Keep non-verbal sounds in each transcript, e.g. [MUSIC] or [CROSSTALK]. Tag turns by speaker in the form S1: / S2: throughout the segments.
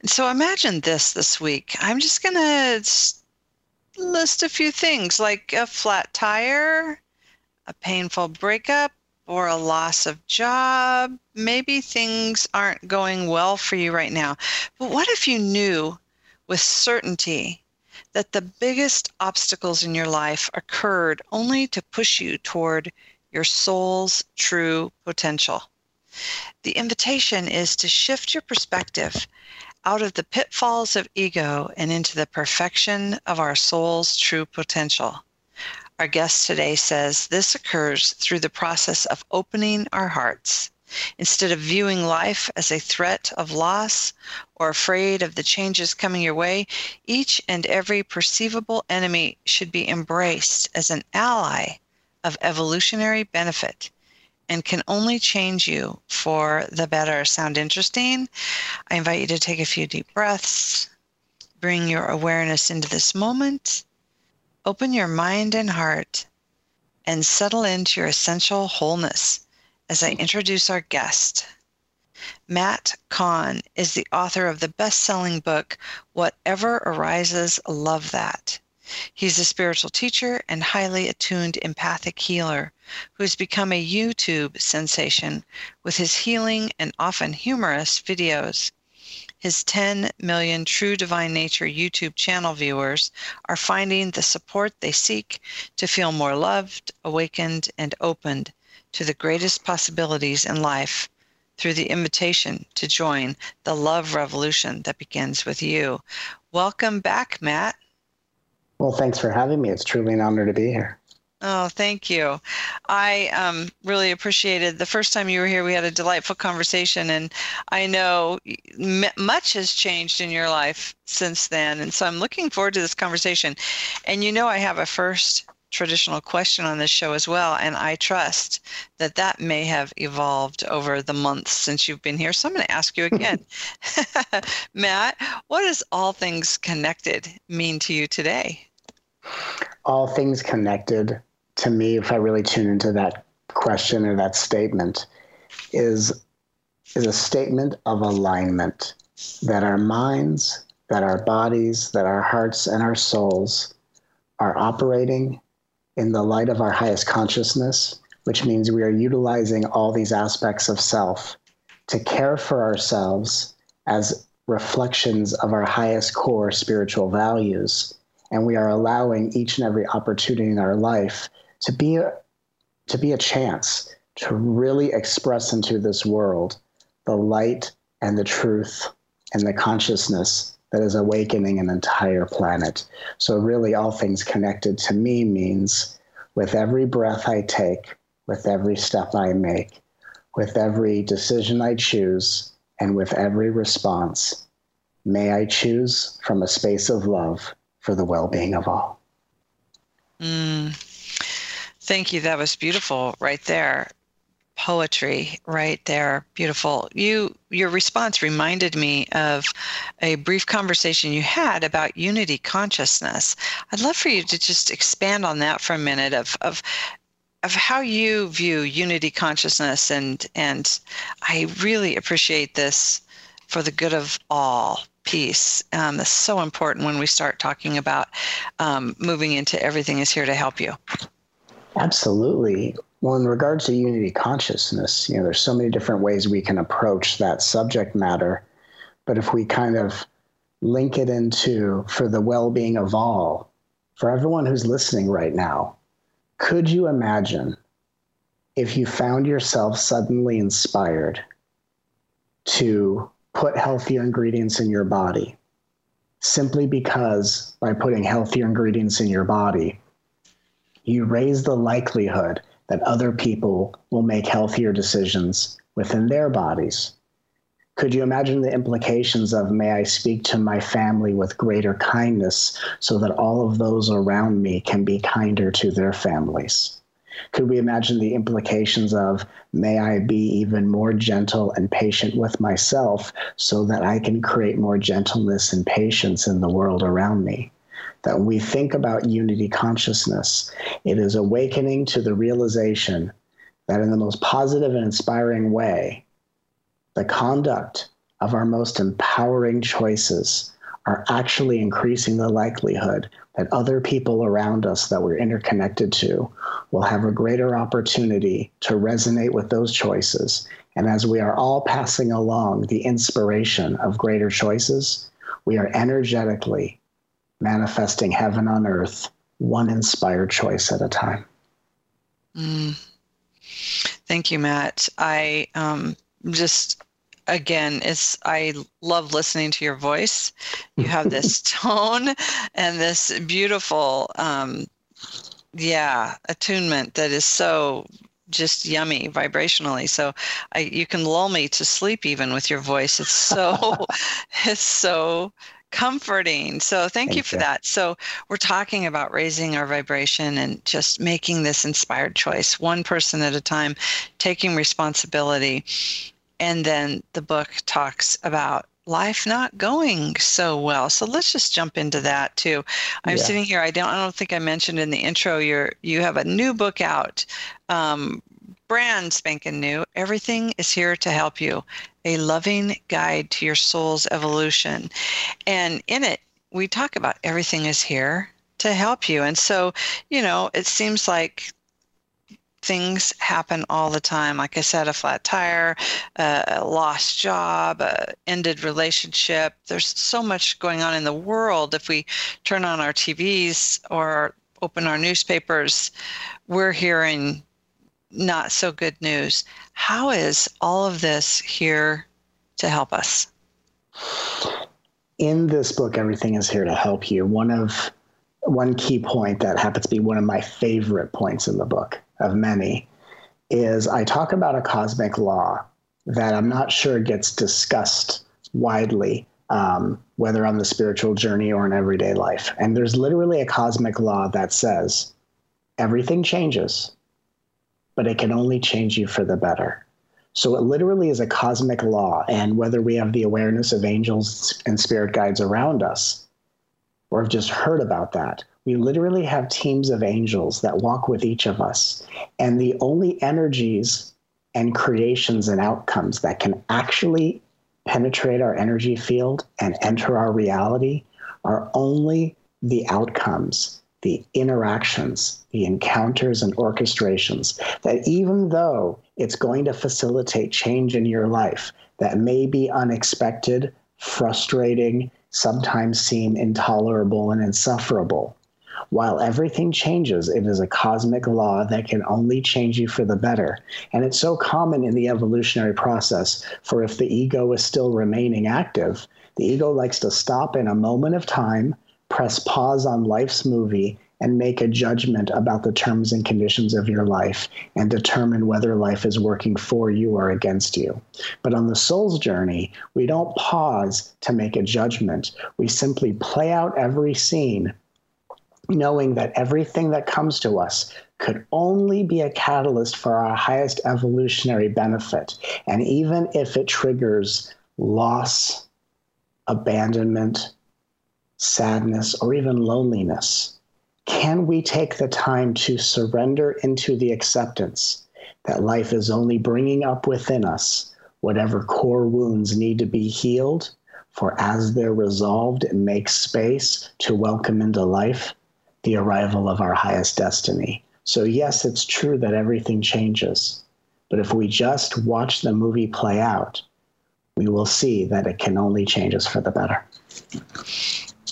S1: And so imagine this this week. I'm just going to list a few things like a flat tire, a painful breakup, or a loss of job. Maybe things aren't going well for you right now. But what if you knew with certainty that the biggest obstacles in your life occurred only to push you toward your soul's true potential? The invitation is to shift your perspective out of the pitfalls of ego and into the perfection of our soul's true potential. Our guest today says this occurs through the process of opening our hearts. Instead of viewing life as a threat of loss or afraid of the changes coming your way, each and every perceivable enemy should be embraced as an ally of evolutionary benefit and can only change you for the better. Sound interesting? I invite you to take a few deep breaths, bring your awareness into this moment, open your mind and heart, and settle into your essential wholeness as I introduce our guest. Matt Kahn is the author of the best selling book, Whatever Arises, Love That. He's a spiritual teacher and highly attuned empathic healer who has become a YouTube sensation with his healing and often humorous videos. His 10 million True Divine Nature YouTube channel viewers are finding the support they seek to feel more loved, awakened, and opened to the greatest possibilities in life through the invitation to join the love revolution that begins with you. Welcome back, Matt.
S2: Well, thanks for having me. It's truly an honor to be here.
S1: Oh, thank you. I um, really appreciated the first time you were here. We had a delightful conversation, and I know m- much has changed in your life since then. And so I'm looking forward to this conversation. And you know, I have a first traditional question on this show as well, and I trust that that may have evolved over the months since you've been here. So I'm going to ask you [LAUGHS] again, [LAUGHS] Matt, what does all things connected mean to you today?
S2: All things connected to me, if I really tune into that question or that statement, is is a statement of alignment that our minds, that our bodies, that our hearts and our souls are operating in the light of our highest consciousness, which means we are utilizing all these aspects of self to care for ourselves as reflections of our highest core spiritual values. And we are allowing each and every opportunity in our life to be a, to be a chance to really express into this world the light and the truth and the consciousness that is awakening an entire planet. So, really, all things connected to me means with every breath I take, with every step I make, with every decision I choose, and with every response, may I choose from a space of love for the well being of all.
S1: Mm. Thank you. That was beautiful right there. Poetry right there. Beautiful. You your response reminded me of a brief conversation you had about unity consciousness. I'd love for you to just expand on that for a minute of of of how you view unity consciousness and and I really appreciate this for the good of all piece. Um, that's so important when we start talking about um, moving into everything is here to help you.
S2: Absolutely. Well, in regards to unity consciousness, you know, there's so many different ways we can approach that subject matter. But if we kind of link it into for the well being of all, for everyone who's listening right now, could you imagine if you found yourself suddenly inspired to put healthier ingredients in your body simply because by putting healthier ingredients in your body, you raise the likelihood that other people will make healthier decisions within their bodies. Could you imagine the implications of may I speak to my family with greater kindness so that all of those around me can be kinder to their families? Could we imagine the implications of may I be even more gentle and patient with myself so that I can create more gentleness and patience in the world around me? That we think about unity consciousness, it is awakening to the realization that in the most positive and inspiring way, the conduct of our most empowering choices are actually increasing the likelihood that other people around us that we're interconnected to will have a greater opportunity to resonate with those choices. And as we are all passing along the inspiration of greater choices, we are energetically manifesting heaven on earth, one inspired choice at a time.
S1: Mm. Thank you, Matt. I um, just again it's i love listening to your voice you have this [LAUGHS] tone and this beautiful um yeah attunement that is so just yummy vibrationally so i you can lull me to sleep even with your voice it's so [LAUGHS] [LAUGHS] it's so comforting. So thank, thank you for you. that. So we're talking about raising our vibration and just making this inspired choice, one person at a time, taking responsibility. And then the book talks about life not going so well. So let's just jump into that too. I'm yeah. sitting here. I don't. I don't think I mentioned in the intro. You're you have a new book out, um, brand spanking new. Everything is here to help you. A loving guide to your soul's evolution, and in it we talk about everything is here to help you. And so, you know, it seems like things happen all the time. Like I said, a flat tire, uh, a lost job, a ended relationship. There's so much going on in the world. If we turn on our TVs or open our newspapers, we're hearing not so good news. How is all of this here to help us?
S2: In this book, everything is here to help you. One of one key point that happens to be one of my favorite points in the book of many, is I talk about a cosmic law that I'm not sure gets discussed widely, um, whether on the spiritual journey or in everyday life. And there's literally a cosmic law that says everything changes, but it can only change you for the better. So it literally is a cosmic law. And whether we have the awareness of angels and spirit guides around us, or have just heard about that, we literally have teams of angels that walk with each of us. And the only energies and creations and outcomes that can actually penetrate our energy field and enter our reality are only the outcomes, the interactions, the encounters and orchestrations that even though it's going to facilitate change in your life that may be unexpected, frustrating, sometimes seem intolerable and insufferable, while everything changes, it is a cosmic law that can only change you for the better. And it's so common in the evolutionary process for if the ego is still remaining active, the ego likes to stop in a moment of time, press pause on life's movie, and make a judgment about the terms and conditions of your life and determine whether life is working for you or against you. But on the soul's journey, we don't pause to make a judgment. We simply play out every scene knowing that everything that comes to us could only be a catalyst for our highest evolutionary benefit. And even if it triggers loss, abandonment, sadness, or even loneliness, can we take the time to surrender into the acceptance that life is only bringing up within us whatever core wounds need to be healed? For as they're resolved, it makes space to welcome into life the arrival of our highest destiny. So, yes, it's true that everything changes. But if we just watch the movie play out, we will see that it can only change us for the better.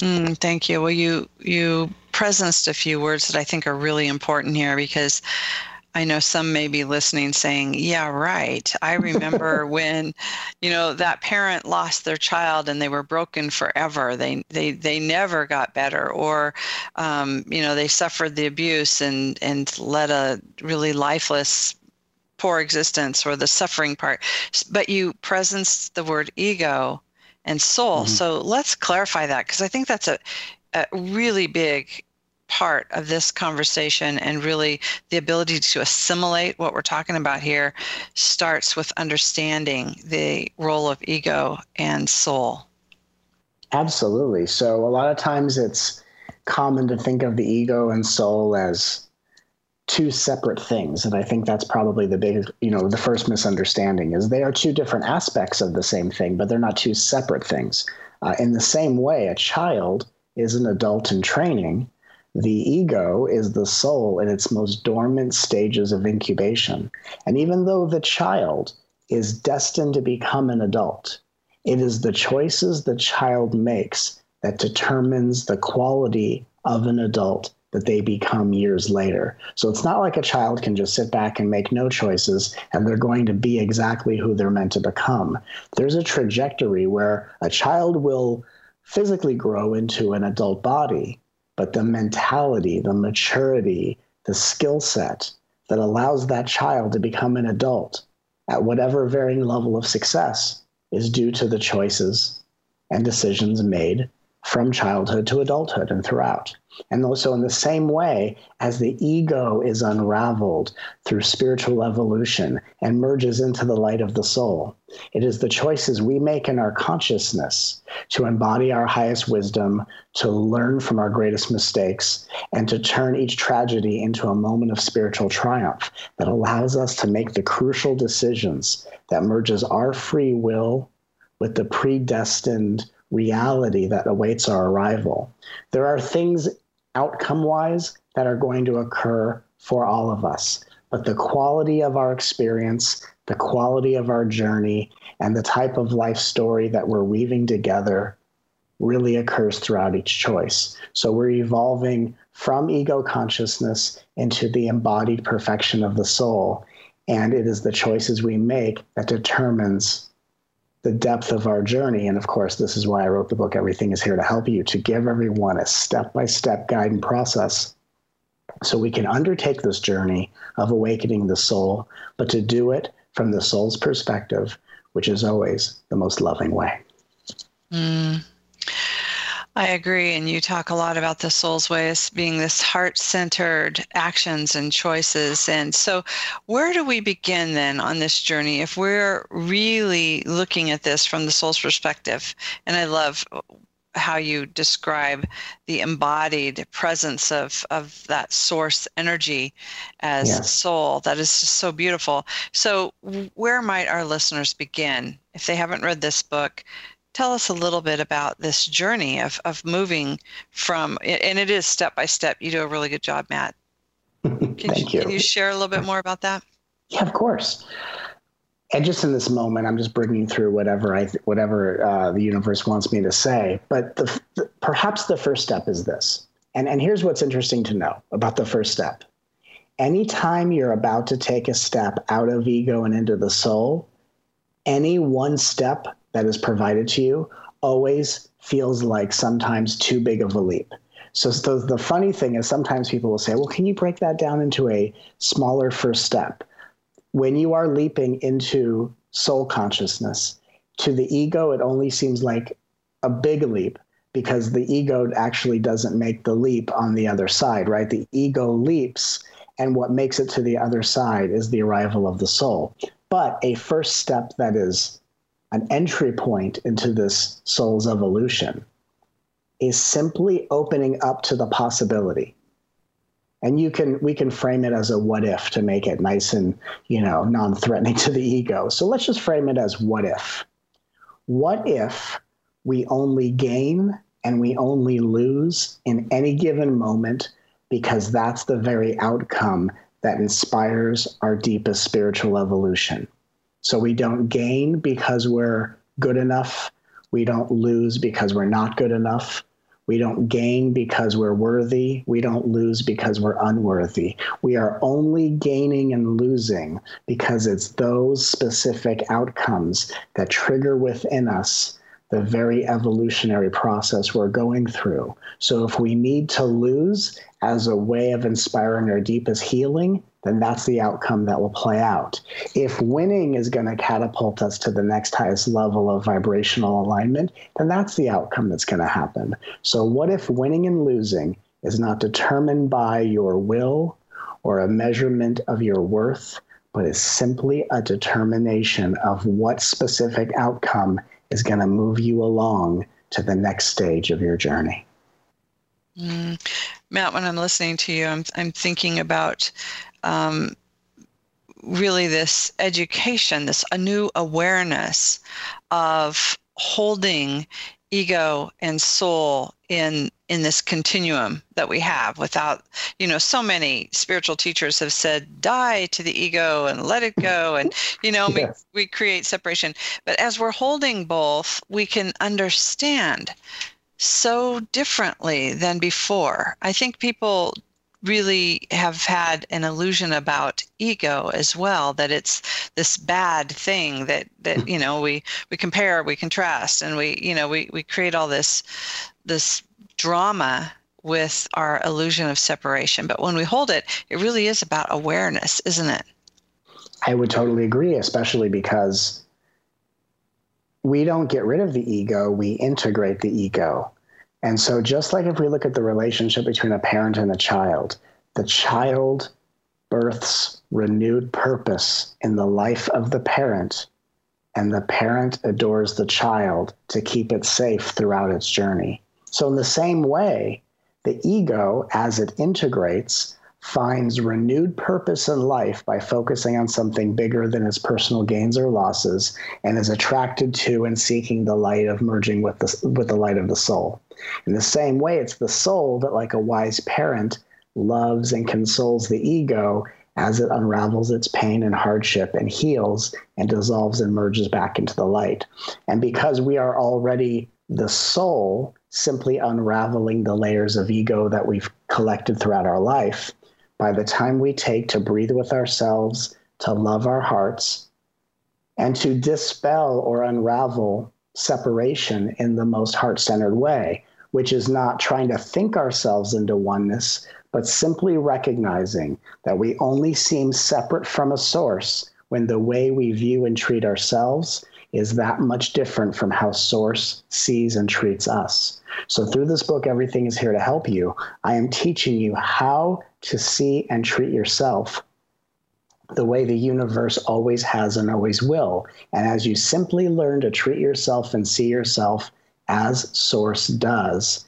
S1: Mm, thank you. Well, you you presenced a few words that I think are really important here because I know some may be listening saying, yeah, right. I [LAUGHS] remember when, you know, that parent lost their child and they were broken forever. They, they, they never got better or, um, you know, they suffered the abuse and, and led a really lifeless poor existence or the suffering part. But you presence the word ego and soul. Mm-hmm. So let's clarify that because I think that's a, a really big part of this conversation and really the ability to assimilate what we're talking about here starts with understanding the role of ego and soul.
S2: Absolutely. So a lot of times it's common to think of the ego and soul as two separate things and i think that's probably the big you know the first misunderstanding is they are two different aspects of the same thing but they're not two separate things. Uh, in the same way a child is an adult in training. The ego is the soul in its most dormant stages of incubation. And even though the child is destined to become an adult it is the choices the child makes that determines the quality of an adult that they become years later. So it's not like a child can just sit back and make no choices and they're going to be exactly who they're meant to become. There's a trajectory where a child will physically grow into an adult body, but the mentality, the maturity, the skill set that allows that child to become an adult at whatever varying level of success is due to the choices and decisions made from childhood to adulthood and throughout. And also, in the same way as the ego is unraveled through spiritual evolution and merges into the light of the soul, it is the choices we make in our consciousness to embody our highest wisdom, to learn from our greatest mistakes, and to turn each tragedy into a moment of spiritual triumph that allows us to make the crucial decisions that merges our free will with the predestined reality that awaits our arrival. There are things outcome wise that are going to occur for all of us, but the quality of our experience, the quality of our journey, and the type of life story that we're weaving together really occurs throughout each choice. So we're evolving from ego consciousness into the embodied perfection of the soul. And it is the choices we make that determines the depth of our journey. And of course, this is why I wrote the book, Everything is Here to Help You, to give everyone a step by step guide and process so we can undertake this journey of awakening the soul, but to do it from the soul's perspective, which is always the most loving way.
S1: Mm. I agree. And you talk a lot about the soul's ways being this heart centered actions and choices. And so, where do we begin then on this journey if we're really looking at this from the soul's perspective? And I love how you describe the embodied presence of, of that source energy as yes. soul. That is just so beautiful. So, where might our listeners begin if they haven't read this book? Tell us a little bit about this journey of, of moving from, and it is step by step. You do a really good job, Matt. [LAUGHS]
S2: Can Thank
S1: you,
S2: you.
S1: Can you share a little bit more about that?
S2: Yeah, of course. And just in this moment, I'm just bringing through whatever I, whatever uh, the universe wants me to say. But the, the, perhaps the first step is this. And, and here's what's interesting to know about the first step. Anytime you're about to take a step out of ego and into the soul, any one step that is provided to you always feels like sometimes too big of a leap. So, so the funny thing is sometimes people will say, well, can you break that down into a smaller first step? When you are leaping into soul consciousness, to the ego, it only seems like a big leap because the ego actually doesn't make the leap on the other side, right? The ego leaps, and what makes it to the other side is the arrival of the soul. But a first step that is an entry point into this soul's evolution is simply opening up to the possibility. And you can we can frame it as a what if to make it nice and you know non-threatening to the ego. So let's just frame it as what if. What if we only gain and we only lose in any given moment because that's the very outcome that inspires our deepest spiritual evolution so we don't gain because we're good enough. We don't lose because we're not good enough. We don't gain because we're worthy. We don't lose because we're unworthy. We are only gaining and losing because it's those specific outcomes that trigger within us the very evolutionary process we're going through. So if we need to lose as a way of inspiring our deepest healing, then that's the outcome that will play out. If winning is going to catapult us to the next highest level of vibrational alignment, then that's the outcome that's going to happen. So, what if winning and losing is not determined by your will or a measurement of your worth, but is simply a determination of what specific outcome is going to move you along to the next stage of your journey?
S1: Mm. Matt, when I'm listening to you, I'm, I'm thinking about um, really this education, this a new awareness of holding ego and soul in in this continuum that we have without you know so many spiritual teachers have said die to the ego and let it go [LAUGHS] and you know yes. we, we create separation but as we're holding both we can understand so differently than before i think people really have had an illusion about ego as well that it's this bad thing that that hmm. you know we we compare we contrast and we you know we we create all this this drama with our illusion of separation. But when we hold it it really is about awareness isn't it?
S2: I would totally agree especially because we don't get rid of the ego we integrate the ego and so, just like if we look at the relationship between a parent and a child, the child births renewed purpose in the life of the parent, and the parent adores the child to keep it safe throughout its journey. So, in the same way, the ego, as it integrates, finds renewed purpose in life by focusing on something bigger than its personal gains or losses and is attracted to and seeking the light of merging with the, with the light of the soul. In the same way, it's the soul that, like a wise parent, loves and consoles the ego as it unravels its pain and hardship and heals and dissolves and merges back into the light. And because we are already the soul, simply unraveling the layers of ego that we've collected throughout our life, by the time we take to breathe with ourselves, to love our hearts, and to dispel or unravel separation in the most heart centered way, which is not trying to think ourselves into oneness, but simply recognizing that we only seem separate from a source when the way we view and treat ourselves is that much different from how source sees and treats us. So through this book everything is here to help you. I am teaching you how to see and treat yourself the way the universe always has and always will. And as you simply learn to treat yourself and see yourself as Source does,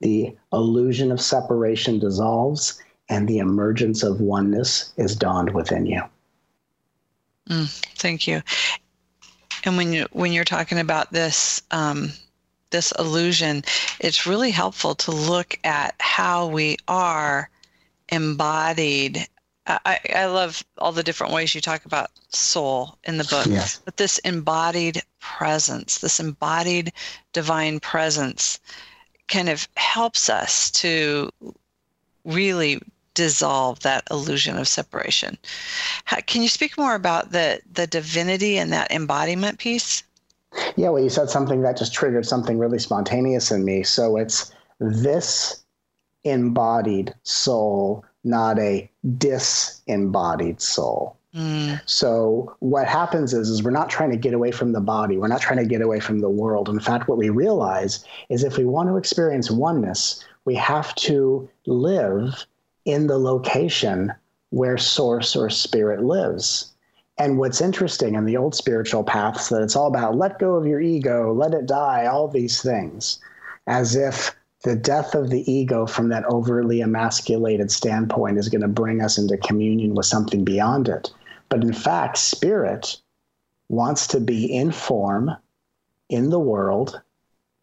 S2: the illusion of separation dissolves and the emergence of oneness is dawned within you.
S1: Mm, thank you. And when you when you're talking about this um, this illusion, it's really helpful to look at how we are embodied. I, I love all the different ways you talk about soul in the book, yes. but this embodied presence, this embodied divine presence, kind of helps us to really dissolve that illusion of separation. How, can you speak more about the the divinity and that embodiment piece?
S2: Yeah, well, you said something that just triggered something really spontaneous in me. So it's this embodied soul, not a disembodied soul. Mm. So what happens is, is we're not trying to get away from the body. We're not trying to get away from the world. In fact, what we realize is if we want to experience oneness, we have to live in the location where source or spirit lives. And what's interesting in the old spiritual paths that it's all about let go of your ego, let it die, all these things, as if the death of the ego from that overly emasculated standpoint is going to bring us into communion with something beyond it. But in fact, spirit wants to be in form in the world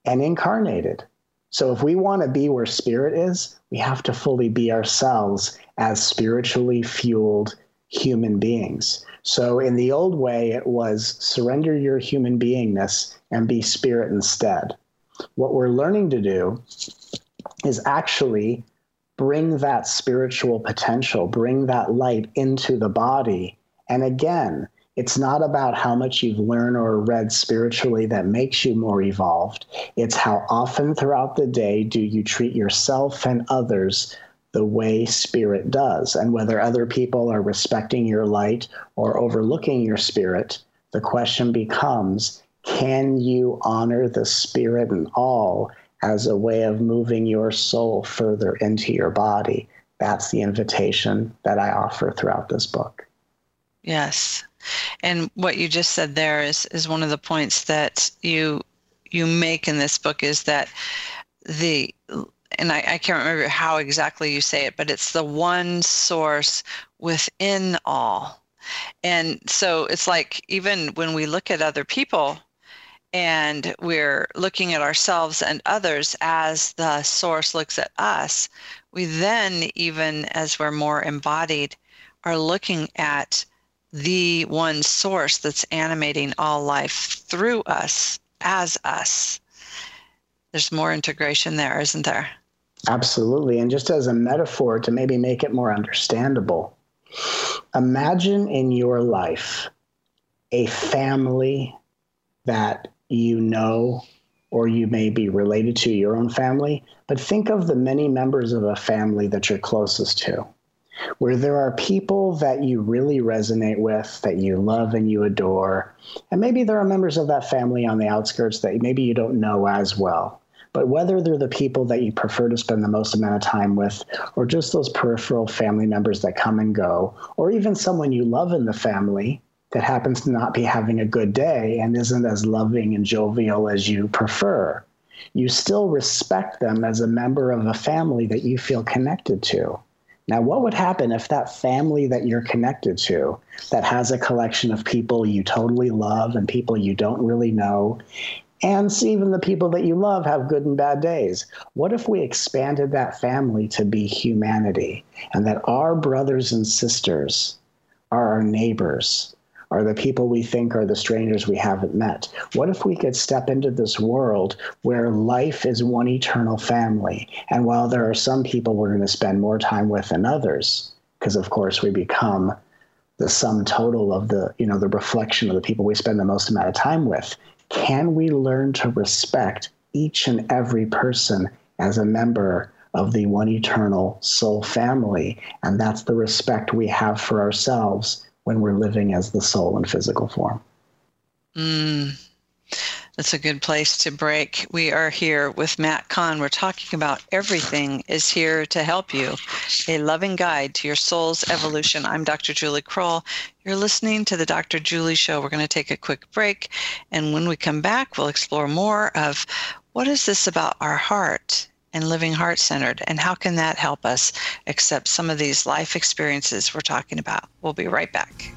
S2: and incarnated. So if we want to be where spirit is, we have to fully be ourselves as spiritually fueled human beings. So in the old way, it was surrender your human beingness and be spirit instead. What we're learning to do is actually bring that spiritual potential, bring that light into the body. And again, it's not about how much you've learned or read spiritually that makes you more evolved. It's how often throughout the day do you treat yourself and others the way spirit does. And whether other people are respecting your light or overlooking your spirit, the question becomes can you honor the spirit and all as a way of moving your soul further into your body? That's the invitation that I offer throughout this book.
S1: Yes. And what you just said there is is one of the points that you you make in this book is that the and I, I, can't remember how exactly you say it, but it's the one source within all. And so it's like even when we look at other people and we're looking at ourselves and others as the source looks at us, we then, even as we're more embodied, are looking at the one source that's animating all life through us as us. There's more integration there, isn't there?
S2: Absolutely. And just as a metaphor to maybe make it more understandable, imagine in your life a family that you know or you may be related to your own family, but think of the many members of a family that you're closest to where there are people that you really resonate with, that you love and you adore. And maybe there are members of that family on the outskirts that maybe you don't know as well. But whether they're the people that you prefer to spend the most amount of time with, or just those peripheral family members that come and go, or even someone you love in the family that happens to not be having a good day and isn't as loving and jovial as you prefer, you still respect them as a member of a family that you feel connected to. Now, what would happen if that family that you're connected to, that has a collection of people you totally love and people you don't really know, and even the people that you love have good and bad days? What if we expanded that family to be humanity and that our brothers and sisters are our neighbors, are the people we think are the strangers we haven't met? What if we could step into this world where life is one eternal family? And while there are some people we're going to spend more time with than others, because of course we become the sum total of the, you know, the reflection of the people we spend the most amount of time with, can we learn to respect each and every person as a member of the one eternal soul family? And that's the respect we have for ourselves when we're living as the soul in physical form.
S1: Mm, that's a good place to break. We are here with Matt Kahn. We're talking about everything is here to help you, a loving guide to your soul's evolution. I'm Dr. Julie Krull. You're listening to the Dr. Julie Show. We're going to take a quick break. And when we come back, we'll explore more of what is this about our heart and living heart centered. And how can that help us accept some of these life experiences we're talking about? We'll be right back.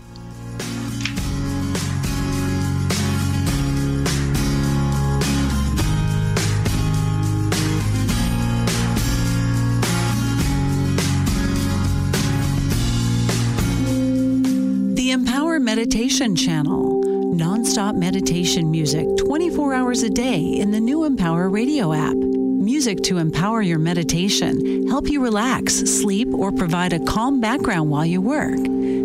S3: The Empower Meditation Channel. Nonstop meditation music 24 hours a day in the new Empower radio app music to empower your meditation, help you relax, sleep, or provide a calm background while you work.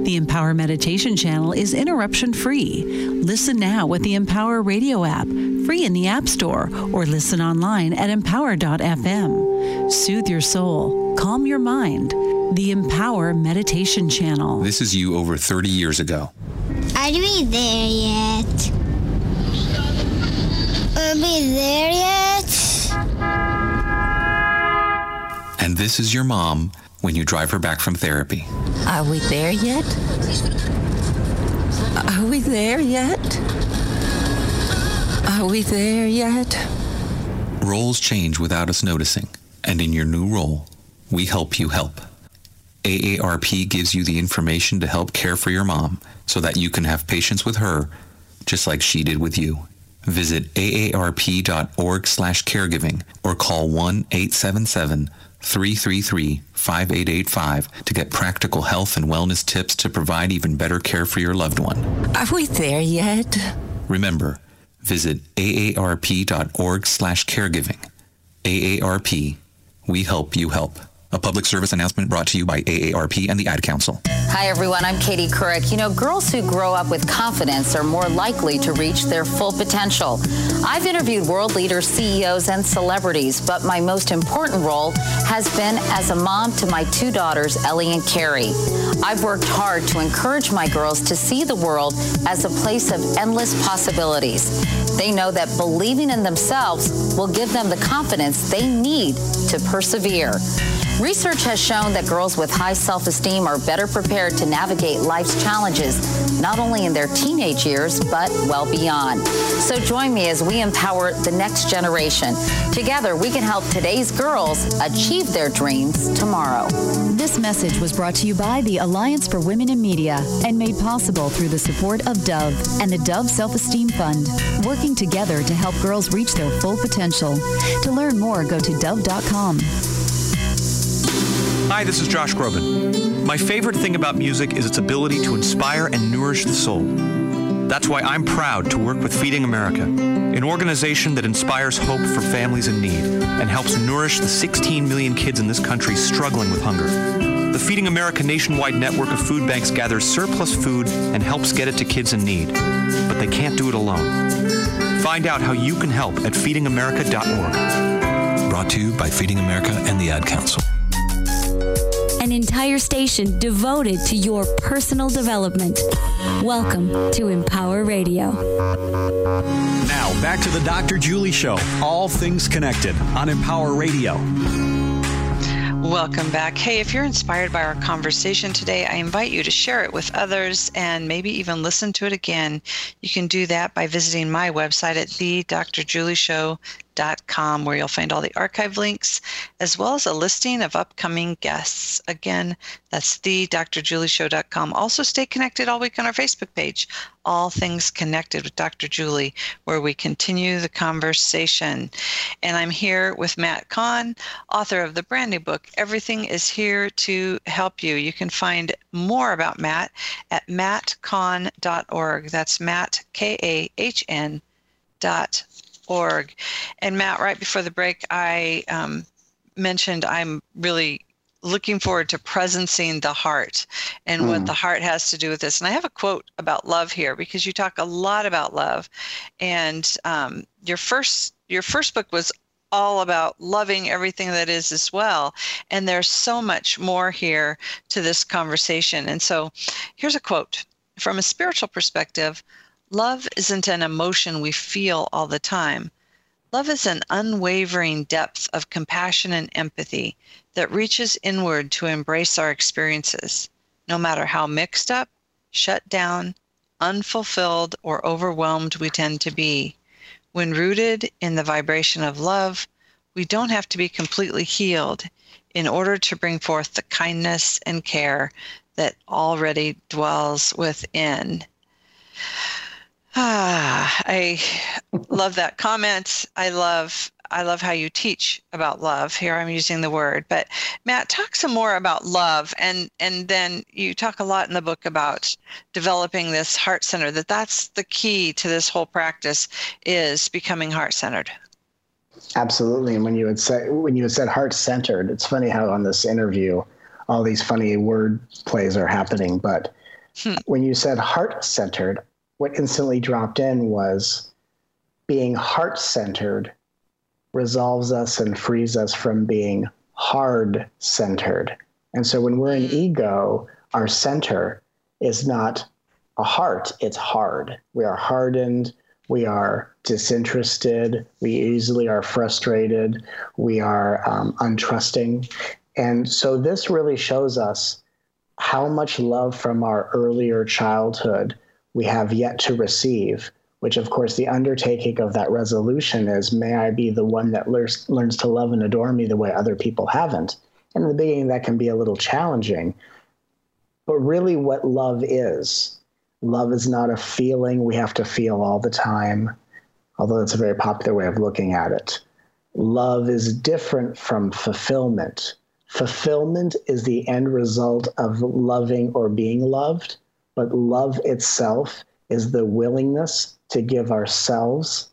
S3: The Empower Meditation channel is interruption free. Listen now with the Empower radio app, free in the App Store, or listen online at empower.fm. Soothe your soul, calm your mind. The Empower Meditation channel.
S4: This is you over 30 years ago.
S5: Are we there yet? Are we there yet?
S4: And this is your mom when you drive her back from therapy.
S6: Are we there yet? Are we there yet? Are we there yet?
S4: Roles change without us noticing, and in your new role, we help you help. AARP gives you the information to help care for your mom so that you can have patience with her just like she did with you. Visit aarp.org slash caregiving or call 1-877 333 5885 to get practical health and wellness tips to provide even better care for your loved one.
S6: Are we there yet?
S4: Remember, visit aarp.org slash caregiving. AARP, we help you help. A public service announcement brought to you by AARP and the Ad Council.
S7: Hi, everyone. I'm Katie Couric. You know, girls who grow up with confidence are more likely to reach their full potential. I've interviewed world leaders, CEOs, and celebrities, but my most important role has been as a mom to my two daughters, Ellie and Carrie. I've worked hard to encourage my girls to see the world as a place of endless possibilities. They know that believing in themselves will give them the confidence they need to persevere. Research has shown that girls with high self esteem are better prepared to navigate life's challenges, not only in their teenage years, but well beyond. So join me as we empower the next generation. Together, we can help today's girls achieve their dreams tomorrow.
S8: This message was brought to you by the Alliance for Women in Media and made possible through the support of Dove and the Dove Self Esteem Fund, working together to help girls reach their full potential. To learn more, go to dove.com.
S9: Hi, this is Josh Groban. My favorite thing about music is its ability to inspire and nourish the soul. That's why I'm proud to work with Feeding America, an organization that inspires hope for families in need and helps nourish the 16 million kids in this country struggling with hunger. The Feeding America nationwide network of food banks gathers surplus food and helps get it to kids in need, but they can't do it alone. Find out how you can help at feedingamerica.org.
S4: Brought to you by Feeding America and the Ad Council
S10: an entire station devoted to your personal development. Welcome to Empower Radio.
S11: Now, back to the Dr. Julie Show, all things connected on Empower Radio.
S1: Welcome back. Hey, if you're inspired by our conversation today, I invite you to share it with others and maybe even listen to it again. You can do that by visiting my website at thedrjulieshow.com com, where you'll find all the archive links as well as a listing of upcoming guests. Again, that's the drjulieshow.com. Also, stay connected all week on our Facebook page, All Things Connected with Dr. Julie, where we continue the conversation. And I'm here with Matt Kahn, author of the brand new book, Everything is Here to Help You. You can find more about Matt at mattkahn.org. That's Matt, K A H N dot org. And Matt, right before the break, I um, mentioned I'm really looking forward to presencing the heart and mm. what hmm. the heart has to do with this. And I have a quote about love here because you talk a lot about love, and um, your first your first book was all about loving everything that is as well. And there's so much more here to this conversation. And so here's a quote from a spiritual perspective Love isn't an emotion we feel all the time. Love is an unwavering depth of compassion and empathy that reaches inward to embrace our experiences, no matter how mixed up, shut down, unfulfilled, or overwhelmed we tend to be. When rooted in the vibration of love, we don't have to be completely healed in order to bring forth the kindness and care that already dwells within. Ah, I love that comment. I love I love how you teach about love. Here I'm using the word, but Matt, talk some more about love, and and then you talk a lot in the book about developing this heart center. That that's the key to this whole practice is becoming heart centered.
S2: Absolutely, and when you had said when you had said heart centered, it's funny how on this interview all these funny word plays are happening, but hmm. when you said heart centered, what instantly dropped in was being heart centered resolves us and frees us from being hard centered. And so when we're in ego, our center is not a heart, it's hard. We are hardened, we are disinterested, we easily are frustrated, we are um, untrusting. And so this really shows us how much love from our earlier childhood we have yet to receive, which, of course, the undertaking of that resolution is may I be the one that learns, learns to love and adore me the way other people haven't. And in the beginning, that can be a little challenging. But really, what love is love is not a feeling we have to feel all the time, although that's a very popular way of looking at it. Love is different from fulfillment. Fulfillment is the end result of loving or being loved but love itself is the willingness to give ourselves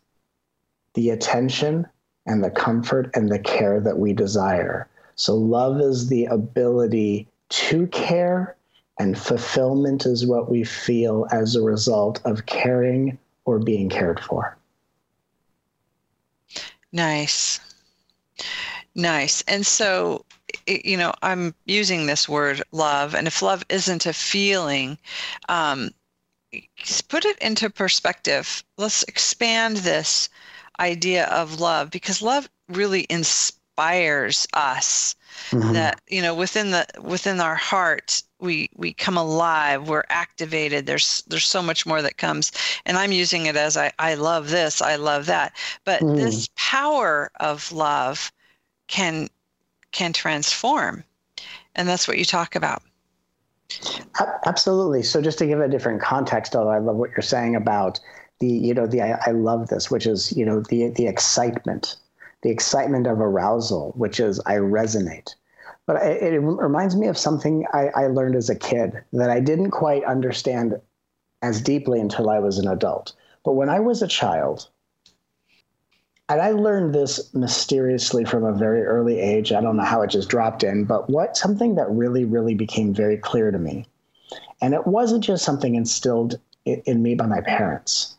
S2: the attention and the comfort and the care that we desire. So, love is the ability to care, and fulfillment is what we feel as a result of caring or being cared for.
S1: Nice. Nice. And so, you know, I'm using this word love, and if love isn't a feeling, um, put it into perspective. Let's expand this idea of love because love really inspires us. Mm-hmm. That you know, within the within our heart, we we come alive. We're activated. There's there's so much more that comes, and I'm using it as I I love this, I love that. But mm. this power of love can can transform, and that's what you talk about.
S2: Absolutely. So just to give a different context, although I love what you're saying about the, you know, the I, I love this, which is, you know, the the excitement, the excitement of arousal, which is I resonate. But it, reminds me of something I, I learned as a kid that I didn't quite understand as deeply until I was an adult. But when I was a child, and I learned this mysteriously from a very early age. I don't know how it just dropped in, but what something that really, really became very clear to me. And it wasn't just something instilled in, me by my parents.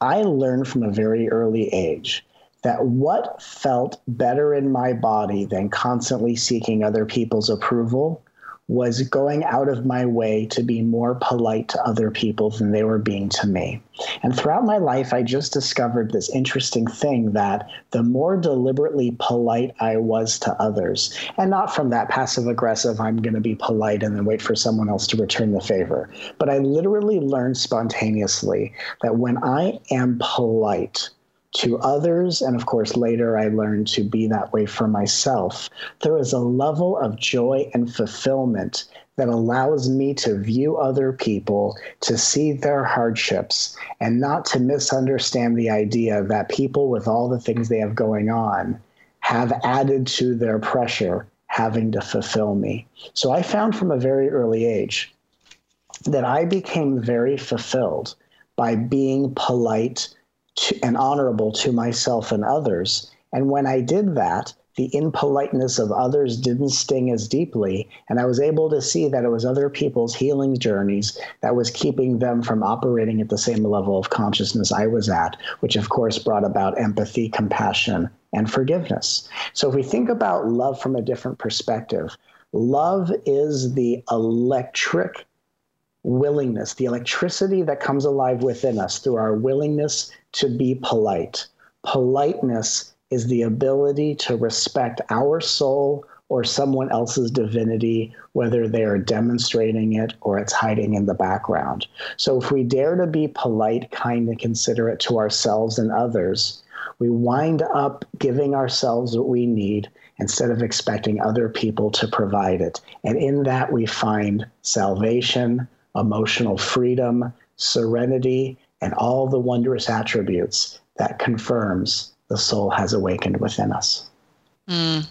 S2: I learned from a very early age that what felt better in my body than constantly seeking other people's approval was going out of my way to be more polite to other people than they were being to me. And throughout my life, I just discovered this interesting thing that the more deliberately polite I was to others, and not from that passive aggressive, I'm going to be polite and then wait for someone else to return the favor, but I literally learned spontaneously that when I am polite, to others. And of course, later I learned to be that way for myself. There is a level of joy and fulfillment that allows me to view other people, to see their hardships, and not to misunderstand the idea that people with all the things they have going on have added to their pressure having to fulfill me. So I found from a very early age that I became very fulfilled by being polite to, and honorable to myself and others. And when I did that, the impoliteness of others didn't sting as deeply. And I was able to see that it was other people's healing journeys that was keeping them from operating at the same level of consciousness I was at, which of course brought about empathy, compassion, and forgiveness. So if we think about love from a different perspective, love is the electric willingness, the electricity that comes alive within us through our willingness to be polite. Politeness is the ability to respect our soul or someone else's divinity, whether they are demonstrating it or it's hiding in the background. So if we dare to be polite, kind, and considerate to ourselves and others, we wind up giving ourselves what we need instead of expecting other people to provide it. And in that, we find salvation, emotional freedom, serenity, and all the wondrous attributes that confirms the soul has awakened within us.
S1: Mm.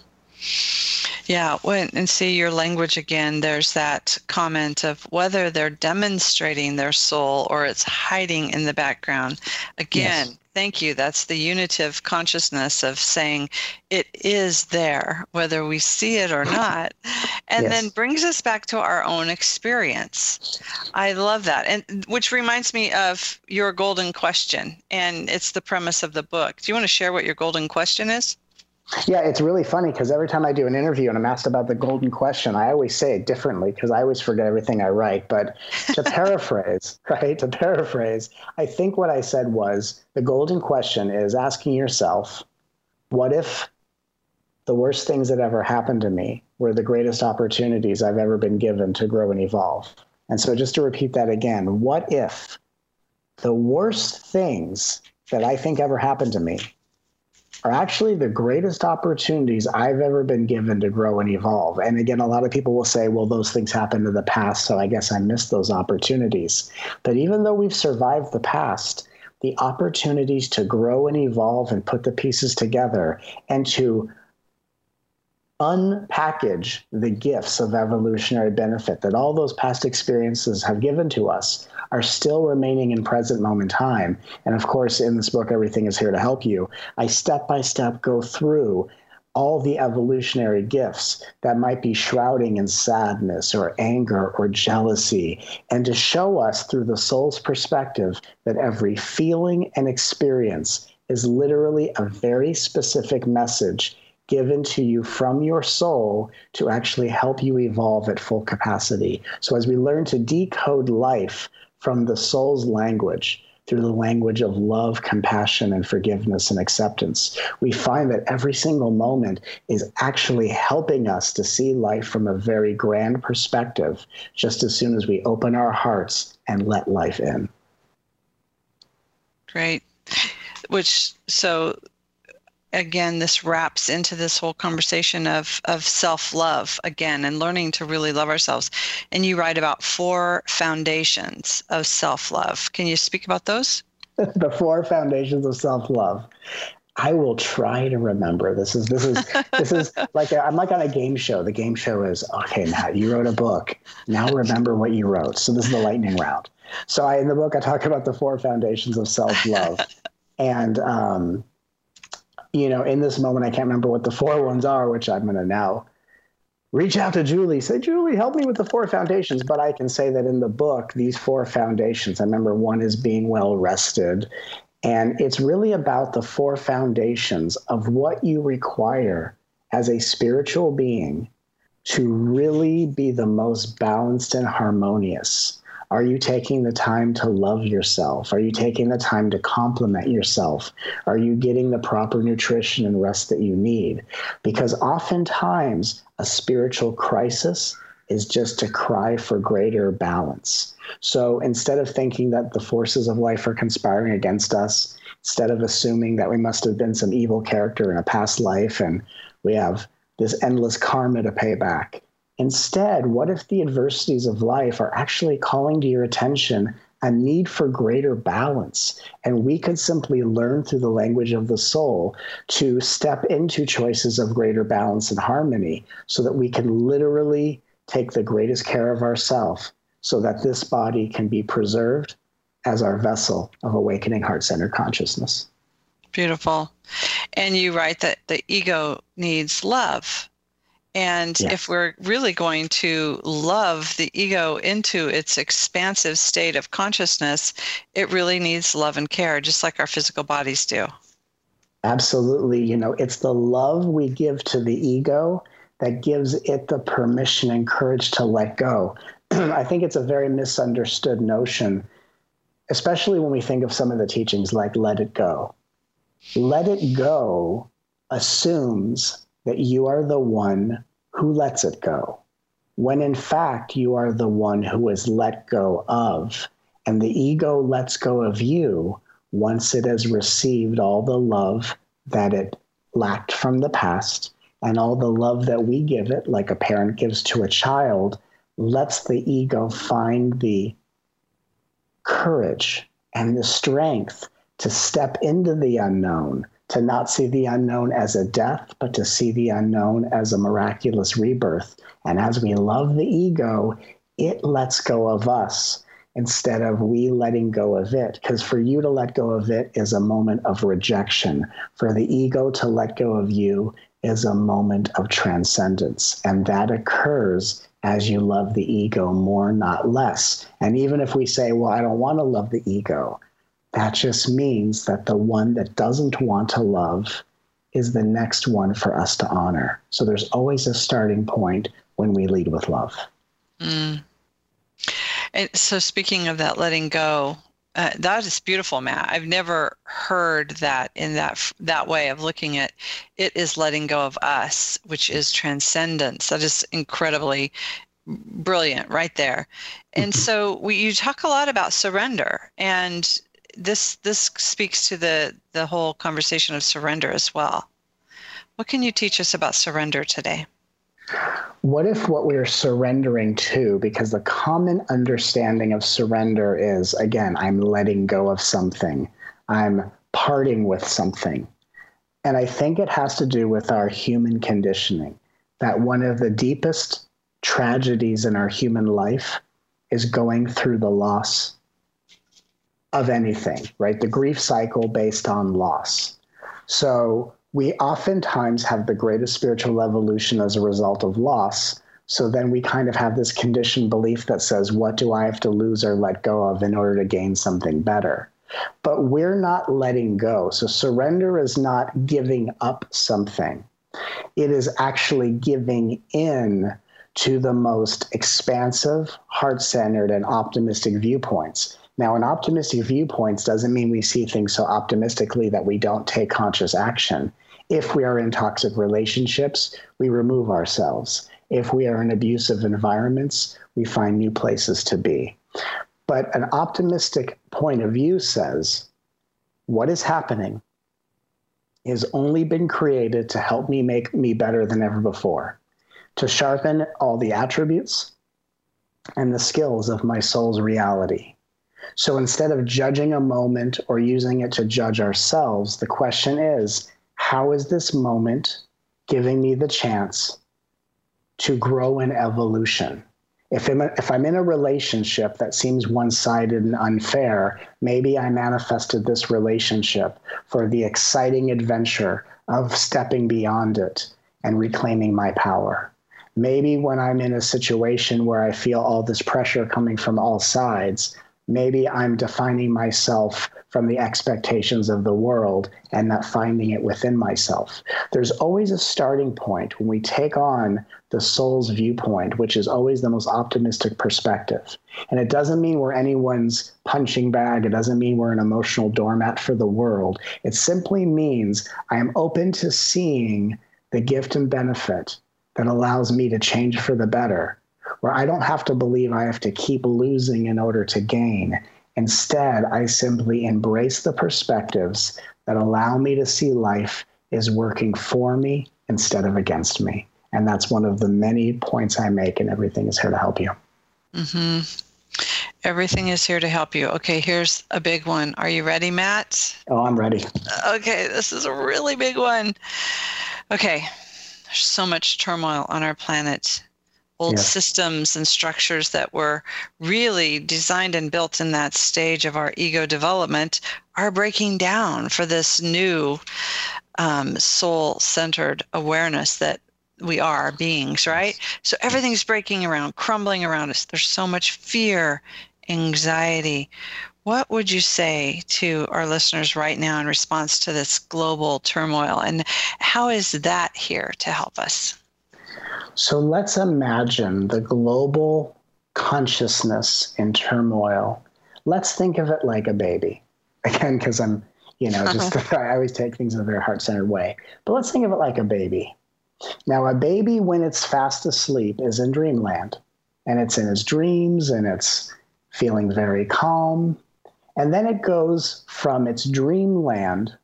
S1: Yeah, when, and see your language again, there's that comment of whether they're demonstrating their soul or it's hiding in the background. Again, yes. Thank you. That's the unitive consciousness of saying it is there, whether we see it or not. And yes. then brings us back to our own experience. I love that. And which reminds me of your golden question. And it's the premise of the book. Do you want to share what your golden question is?
S2: Yeah, it's really funny because every time I do an interview and I'm asked about the golden question, I always say it differently because I always forget everything I write. But to [LAUGHS] paraphrase, [LAUGHS] right? To paraphrase, I think what I said was the golden question is asking yourself, what if the worst things that ever happened to me were the greatest opportunities I've ever been given to grow and evolve? And so just to repeat that again, what if the worst things that I think ever happened to me are actually the greatest opportunities I've ever been given to grow and evolve. And again, a lot of people will say, well, those things happened in the past, so I guess I missed those opportunities. But even though we've survived the past, the opportunities to grow and evolve and put the pieces together and to unpackage the gifts of evolutionary benefit that all those past experiences have given to us are still remaining in present moment time. And of course, in this book, Everything is Here to Help You, I step by step go through all the evolutionary gifts that might be shrouding in sadness or anger or jealousy, and to show us through the soul's perspective that every feeling and experience is literally a very specific message given to you from your soul to actually help you evolve at full capacity. So, as we learn to decode life from the soul's language, through the language of love, compassion, and forgiveness and acceptance. We find that every single moment is actually helping us to see life from a very grand perspective, just as soon as we open our hearts and let life in.
S1: Great. Which, so again this wraps into this whole conversation of of self-love again and learning to really love ourselves and you write about four foundations of self-love can you speak about those [LAUGHS]
S2: the four foundations of self-love I will try to remember. This is this is [LAUGHS] this is like i am like on a game show. The game show is okay. Matt, you wrote a book. Now remember what you wrote. So this is the lightning round. So I in the book I talk about the four foundations of self love, [LAUGHS] and um, you know, in this moment, I can't remember what the four ones are, which I'm going to now reach out to Julie, say, Julie, help me with the four foundations. But I can say that in the book, these four foundations, I remember one is being well rested. And it's really about the four foundations of what you require as a spiritual being to really be the most balanced and harmonious are you taking the time to love yourself? Are you taking the time to compliment yourself? Are you getting the proper nutrition and rest that you need? Because oftentimes, a spiritual crisis is just a cry for greater balance. So instead of thinking that the forces of life are conspiring against us, instead of assuming that we must have been some evil character in a past life and we have this endless karma to pay back, Instead, what if the adversities of life are actually calling to your attention a need for greater balance? And we could simply learn through the language of the soul to step into choices of greater balance and harmony so that we can literally take the greatest care of ourselves so that this body can be preserved as our vessel of awakening heart centered consciousness.
S1: Beautiful. And you write that the ego needs love and yes. if we're really going to love the ego into its expansive state of consciousness, it really needs love and care, just like our physical bodies do.
S2: Absolutely. You know, it's the love we give to the ego that gives it the permission and courage to let go. [CLEARS THROAT] I think it's a very misunderstood notion, especially when we think of some of the teachings like let it go. Let it go assumes that you are the one who lets it go, when in fact you are the one who is let go of. And the ego lets go of you once it has received all the love that it lacked from the past and all the love that we give it, like a parent gives to a child, lets the ego find the courage and the strength to step into the unknown, to not see the unknown as a death, but to see the unknown as a miraculous rebirth. And as we love the ego, it lets go of us instead of we letting go of it. Because for you to let go of it is a moment of rejection. For the ego to let go of you is a moment of transcendence. And that occurs as you love the ego more, not less. And even if we say, well, I don't want to love the ego, that just means that the one that doesn't want to love is the next one for us to honor. So there's always a starting point when we lead with love. Mm.
S1: And so, speaking of that letting go, uh, that is beautiful, Matt. I've never heard that in that that way of looking at it is letting go of us, which is transcendence. That is incredibly brilliant, right there. And so, we, you talk a lot about surrender, and this this speaks to the the whole conversation of surrender as well. What can you teach us about surrender today?
S2: What if what we're surrendering to, because the common understanding of surrender is again, I'm letting go of something, I'm parting with something. And I think it has to do with our human conditioning, that one of the deepest tragedies in our human life is going through the loss of anything, right? The grief cycle based on loss. So we oftentimes have the greatest spiritual evolution as a result of loss. So then we kind of have this conditioned belief that says, what do I have to lose or let go of in order to gain something better? But we're not letting go. So surrender is not giving up something, it is actually giving in to the most expansive, heart centered, and optimistic viewpoints. Now, an optimistic viewpoints doesn't mean we see things so optimistically that we don't take conscious action. If we are in toxic relationships, we remove ourselves. If we are in abusive environments, we find new places to be. But an optimistic point of view says what is happening has only been created to help me make me better than ever before to sharpen all the attributes and the skills of my soul's reality. So instead of judging a moment or using it to judge ourselves, the question is how is this moment giving me the chance to grow in evolution? If I'm, if I'm in a relationship that seems one sided and unfair, maybe I manifested this relationship for the exciting adventure of stepping beyond it and reclaiming my power maybe when I'm in a situation where I feel all this pressure coming from all sides, maybe I'm defining myself from the expectations of the world and not finding it within myself. There's always a starting point when we take on the soul's viewpoint, which is always the most optimistic perspective. And it doesn't mean we're anyone's punching bag, it doesn't mean we're an emotional doormat for the world. It simply means I am open to seeing the gift and benefit that allows me to change for the better, where I don't have to believe I have to keep losing in order to gain. Instead, I simply embrace the perspectives that allow me to see life is working for me instead of against me. And that's one of the many points I make, and everything is here to help you.
S1: Mm-hmm. Everything is here to help you. Okay, here's a big one. Are you ready, Matt?
S2: Oh, I'm ready.
S1: Okay, this is a really big one. Okay, there's so much turmoil on our planet. Old yes. systems and structures that were really designed and built in that stage of our ego development are breaking down for this new um, soul centered awareness that we are beings, right? So everything's breaking around, crumbling around us. There's so much fear, anxiety. What would you say to our listeners right now in response to this global turmoil? And how is that here to help us?
S2: So let's imagine the global consciousness in turmoil. Let's think of it like a baby. [LAUGHS] Again, because I'm, you know, just [LAUGHS] [LAUGHS] I always take things in a very heart centered way. But let's think of it like a baby. Now, a baby, when it's fast asleep, is in dreamland and it's in its dreams and it's feeling very calm and then it goes from its dreamland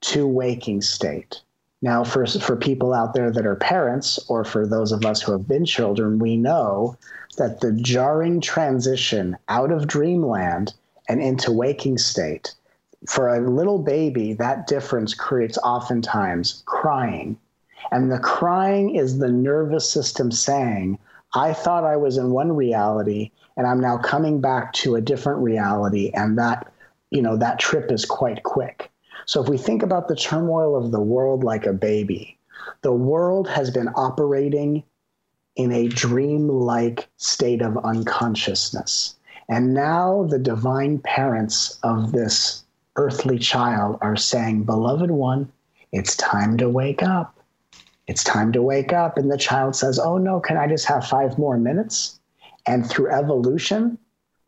S2: to waking state. Now, for, for people out there that are parents, or for those of us who have been children, we know that the jarring transition out of dreamland and into waking state, for a little baby, that difference creates oftentimes crying. And the crying is the nervous system saying, I thought I was in one reality and I'm now coming back to a different reality and that you know that trip is quite quick. So if we think about the turmoil of the world like a baby, the world has been operating in a dream-like state of unconsciousness. And now the divine parents of this earthly child are saying, Beloved one, it's time to wake up. It's time to wake up. And the child says, Oh no, can I just have five more minutes? And through evolution,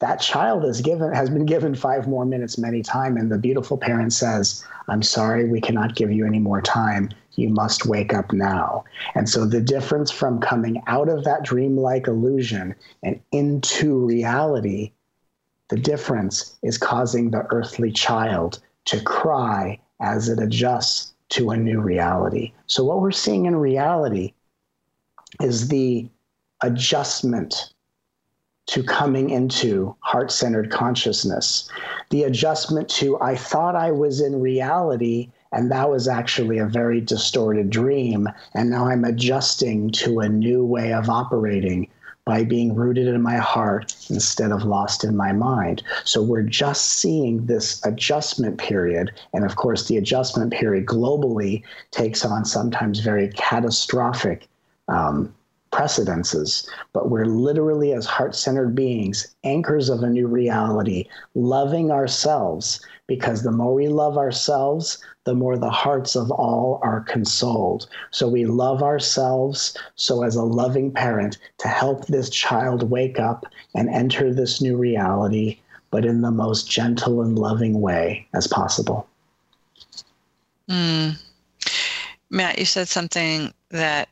S2: that child is given has been given five more minutes many times and the beautiful parent says i'm sorry we cannot give you any more time. You must wake up now. And so the difference from coming out of that dreamlike illusion and into reality the difference is causing the earthly child to cry as it adjusts to a new reality. So what we're seeing in reality is the adjustment to coming into heart centered consciousness. The adjustment to, I thought I was in reality, and that was actually a very distorted dream. And now I'm adjusting to a new way of operating by being rooted in my heart instead of lost in my mind. So we're just seeing this adjustment period. And of course, the adjustment period globally takes on sometimes very catastrophic um, precedences. But we're literally, as heart centered beings, anchors of a new reality, loving ourselves because the more we love ourselves, the more the hearts of all are consoled. So we love ourselves. So, as a loving parent, to help this child wake up and enter this new reality, but in the most gentle and loving way as possible.
S1: Mm. Matt, you said something that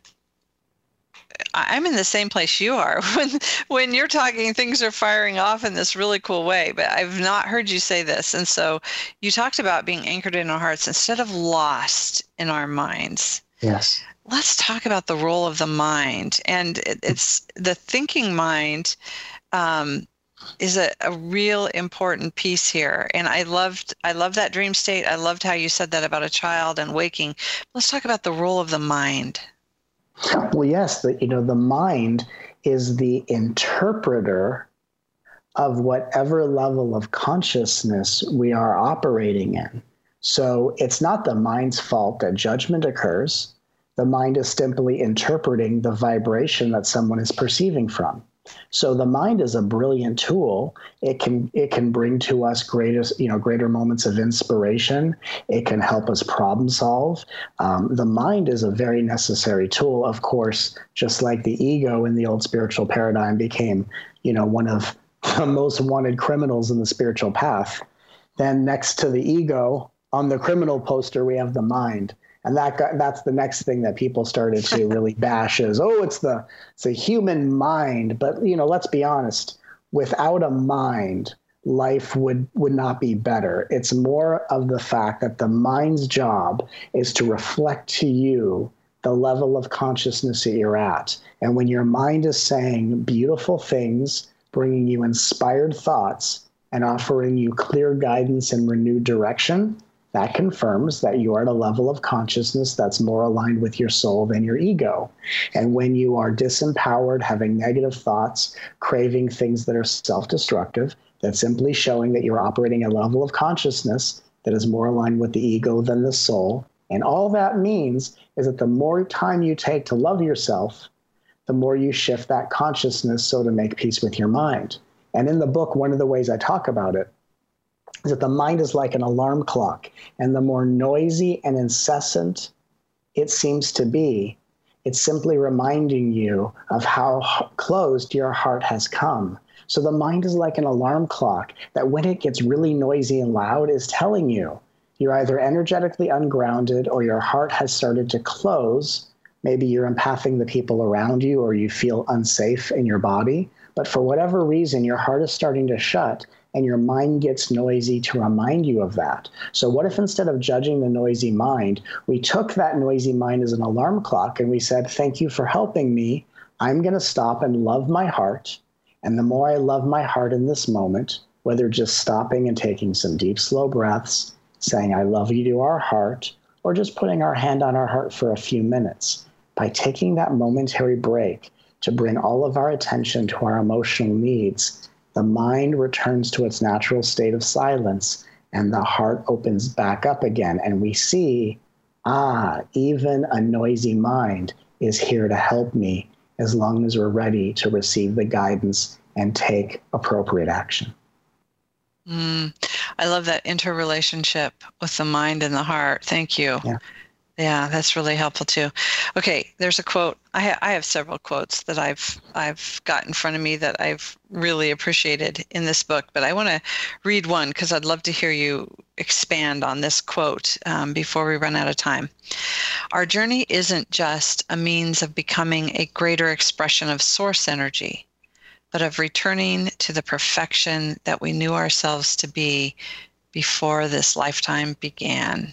S1: I'm in the same place you are. [LAUGHS] When when you're talking, things are firing off in this really cool way. But I've not heard you say this. And so you talked about being anchored in our hearts instead of lost in our minds.
S2: Yes.
S1: Let's talk about the role of the mind. And it, it's the thinking mind um, is a, a real important piece here. And I loved I love that dream state. I loved how you said that about a child and waking. Let's talk about the role of the mind.
S2: Well, yes, the, you know, the mind is the interpreter of whatever level of consciousness we are operating in. So it's not the mind's fault that judgment occurs. The mind is simply interpreting the vibration that someone is perceiving from. So the mind is a brilliant tool. It can it can bring to us greatest you know greater moments of inspiration. It can help us problem solve. Um, the mind is a very necessary tool. Of course, just like the ego in the old spiritual paradigm became you know one of [LAUGHS] the most wanted criminals in the spiritual path. Then next to the ego on the criminal poster we have the mind and that got, that's the next thing that people started to really [LAUGHS] bash is oh it's the it's a human mind. But you know let's be honest without a mind life would would not be better. It's more of the fact that the mind's job is to reflect to you the level of consciousness that you're at. And when your mind is saying beautiful things bringing you inspired thoughts and offering you clear guidance and renewed direction that confirms that you are at a level of consciousness that's more aligned with your soul than your ego. And when you are disempowered, having negative thoughts, craving things that are self destructive, that's simply showing that you're operating a level of consciousness that is more aligned with the ego than the soul. And all that means is that the more time you take to love yourself, the more you shift that consciousness so to make peace with your mind. And in the book, one of the ways I talk about it is that the mind is like an alarm clock. And the more noisy and incessant it seems to be, it's simply reminding you of how closed your heart has come. So the mind is like an alarm clock that when it gets really noisy and loud is telling you you're either energetically ungrounded or your heart has started to close. Maybe you're empathing the people around you or you feel unsafe in your body. But for whatever reason, your heart is starting to shut and your mind gets noisy to remind you of that. So, what if instead of judging the noisy mind, we took that noisy mind as an alarm clock and we said, Thank you for helping me. I'm going to stop and love my heart. And the more I love my heart in this moment, whether just stopping and taking some deep, slow breaths, saying, I love you to our heart, or just putting our hand on our heart for a few minutes, by taking that momentary break to bring all of our attention to our emotional needs the mind returns to its natural state of silence and the heart opens back up again. And we see, ah, even a noisy mind is here to help me as long as we're ready to receive the guidance and take appropriate action.
S1: Mm, I love that interrelationship with the mind and the heart. Thank you.
S2: Yeah.
S1: Yeah, that's really helpful too. Okay, there's a quote. I, ha- I have several quotes that I've I've got in front of me that I've really appreciated in this book, but I want to read one because I'd love to hear you expand on this quote um, before we run out of time. Our journey isn't just a means of becoming a greater expression of source energy, but of returning to the perfection that we knew ourselves to be before this lifetime began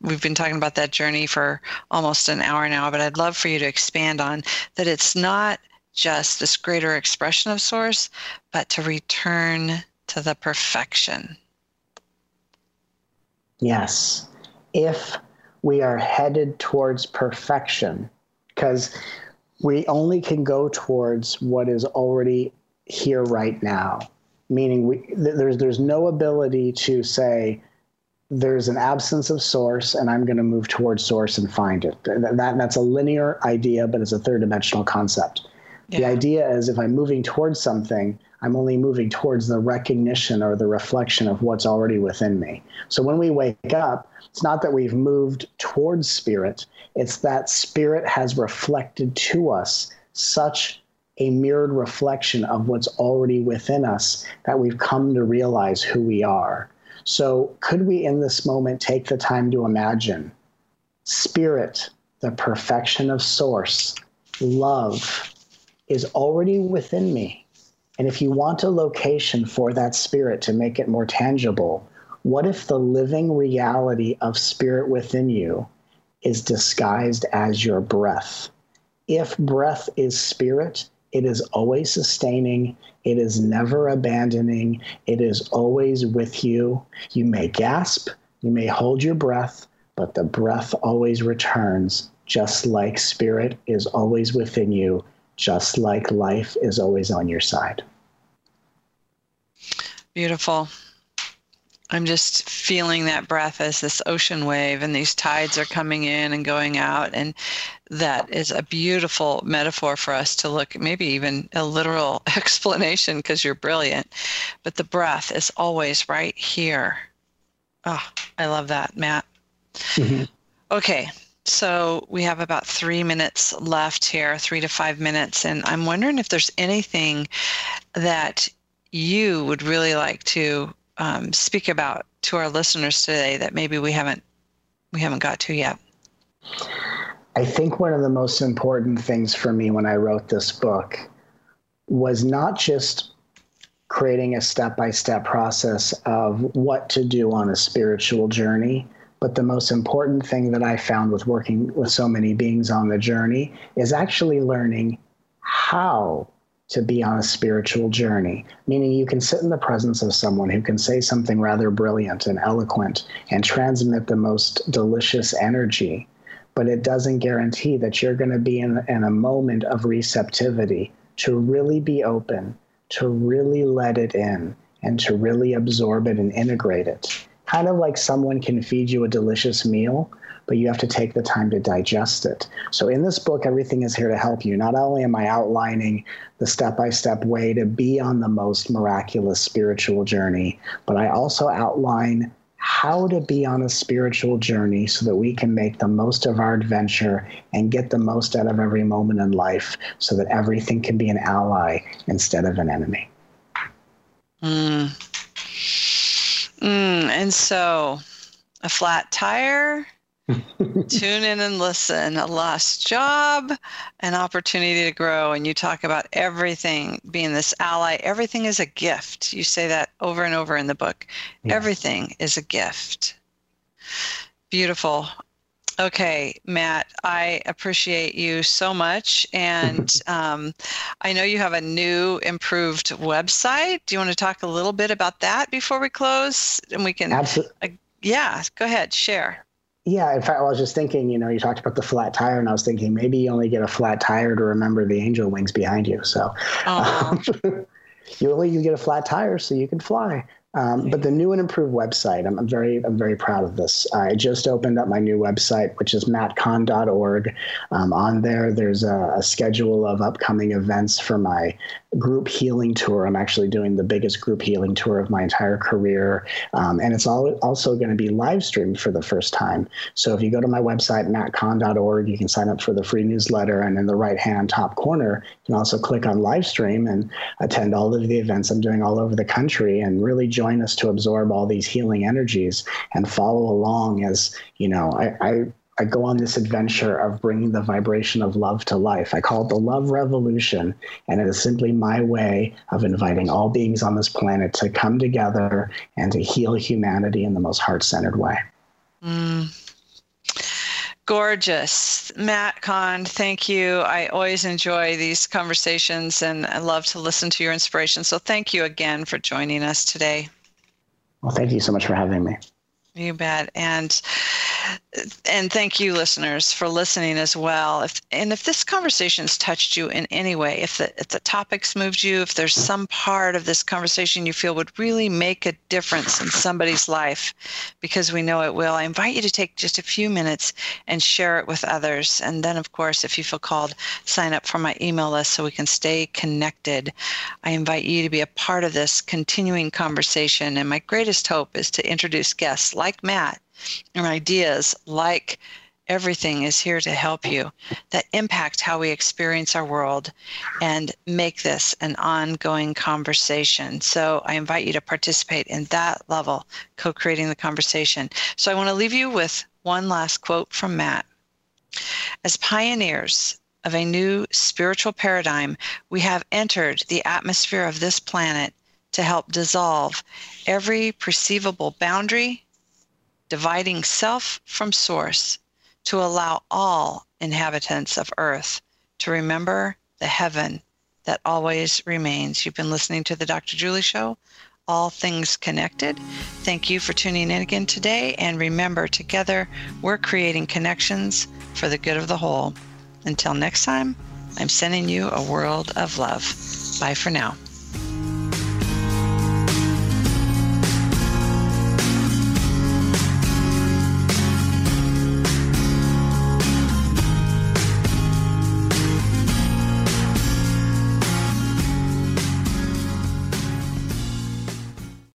S1: we've been talking about that journey for almost an hour now, but I'd love for you to expand on that it's not just this greater expression of source, but to return to the perfection.
S2: Yes. If we are headed towards perfection, because we only can go towards what is already here right now meaning we, there's there's no ability to say there's an absence of source and i'm going to move towards source and find it that, that that's a linear idea but it's a third dimensional concept yeah. the idea is if i'm moving towards something i'm only moving towards the recognition or the reflection of what's already within me so when we wake up it's not that we've moved towards spirit it's that spirit has reflected to us such a mirrored reflection of what's already within us that we've come to realize who we are. So, could we in this moment take the time to imagine spirit, the perfection of source, love is already within me? And if you want a location for that spirit to make it more tangible, what if the living reality of spirit within you is disguised as your breath. If breath is spirit, it is always sustaining. It is never abandoning. It is always with you. You may gasp, you may hold your breath, but the breath always returns, just like spirit is always within you, just like life is always on your side.
S1: Beautiful. I'm just feeling that breath as this ocean wave, and these tides are coming in and going out. And that is a beautiful metaphor for us to look, maybe even a literal [LAUGHS] explanation because you're brilliant. But the breath is always right here. Oh, I love that, Matt. Mm-hmm. Okay, so we have about three minutes left here, three to five minutes. And I'm wondering if there's anything that you would really like to um, speak about to our listeners today that maybe we haven't we haven't got to yet?
S2: I think one of the most important things for me when I wrote this book was not just creating a step by step process of what to do on a spiritual journey. But the most important thing that I found with working with so many beings on the journey is actually learning how to be on a spiritual journey, meaning you can sit in the presence of someone who can say something rather brilliant and eloquent and transmit the most delicious energy, but it doesn't guarantee that you're going to be in, in a moment of receptivity to really be open, to really let it in, and to really absorb it and integrate it. Kind of like someone can feed you a delicious meal, but you have to take the time to digest it. So in this book, everything is here to help you. Not only am I outlining the step by step way to be on the most miraculous spiritual journey, but I also outline how to be on a spiritual journey so that we can make the most of our adventure and get the most out of every moment in life so that everything can be an ally instead of an enemy.
S1: Mm. Mm, and so a flat tire Tune in and listen. A lost job, an opportunity to grow. And you talk about everything being this ally. Everything is a gift. You say that over and over in the book. Everything is a gift. Beautiful. Okay, Matt, I appreciate you so much. And [LAUGHS] um, I know you have a new, improved website. Do you want to talk a little bit about that before we close? And we can.
S2: Absolutely. Uh,
S1: yeah, go ahead, share.
S2: Yeah, in fact, I was just thinking, you know, you talked about the flat tire, and I was thinking maybe you only get a flat tire to remember the angel wings behind you. So um, [LAUGHS] you only you get a flat tire so you can fly. Um, but the new and improved website, I'm, I'm, very, I'm very proud of this. I just opened up my new website, which is mattkahn.org. Um, on there, there's a, a, schedule of upcoming events for my group healing tour. I'm actually doing the biggest group healing tour of my entire career, um, and it's all, also going to be live streamed for the first time. So if you go to my website, mattkahn.org, you can sign up for the free newsletter, and in the right-hand top corner, you can also click on live stream and attend all of the events I'm doing all over the country, and really join us to absorb all these healing energies and follow along as, you know, I, I I go on this adventure of bringing the vibration of love to life. I call it the Love Revolution, and it is simply my way of inviting all beings on this planet to come together and to heal humanity in the most heart centered way.
S1: Mm. Gorgeous. Matt Kahn, thank you. I always enjoy these conversations and I love to listen to your inspiration. So thank you again for joining us today.
S2: Well, thank you so much for having me.
S1: You bet. And and thank you listeners for listening as well. If and if this conversation's touched you in any way if the if the topics moved you if there's some part of this conversation you feel would really make a difference in somebody's life because we know it will i invite you to take just a few minutes and share it with others. And then of course if you feel called sign up for my email list so we can stay connected. I invite you to be a part of this continuing conversation. And my greatest hope is to introduce guests like matt and ideas like everything is here to help you that impact how we experience our world and make this an ongoing conversation. So I invite you to participate in that level, co creating the conversation. So I want to leave you with one last quote from Matt. As pioneers of a new spiritual paradigm, we have entered the atmosphere of this planet to help dissolve every perceivable boundary dividing self from source to allow all inhabitants of earth to remember the heaven that always remains. You've been listening to the Dr. Julie Show, All Things Connected. Thank you for tuning in again today. And remember, together, we're creating connections for the good of the whole. Until next time, I'm sending you a world of love. Bye for now.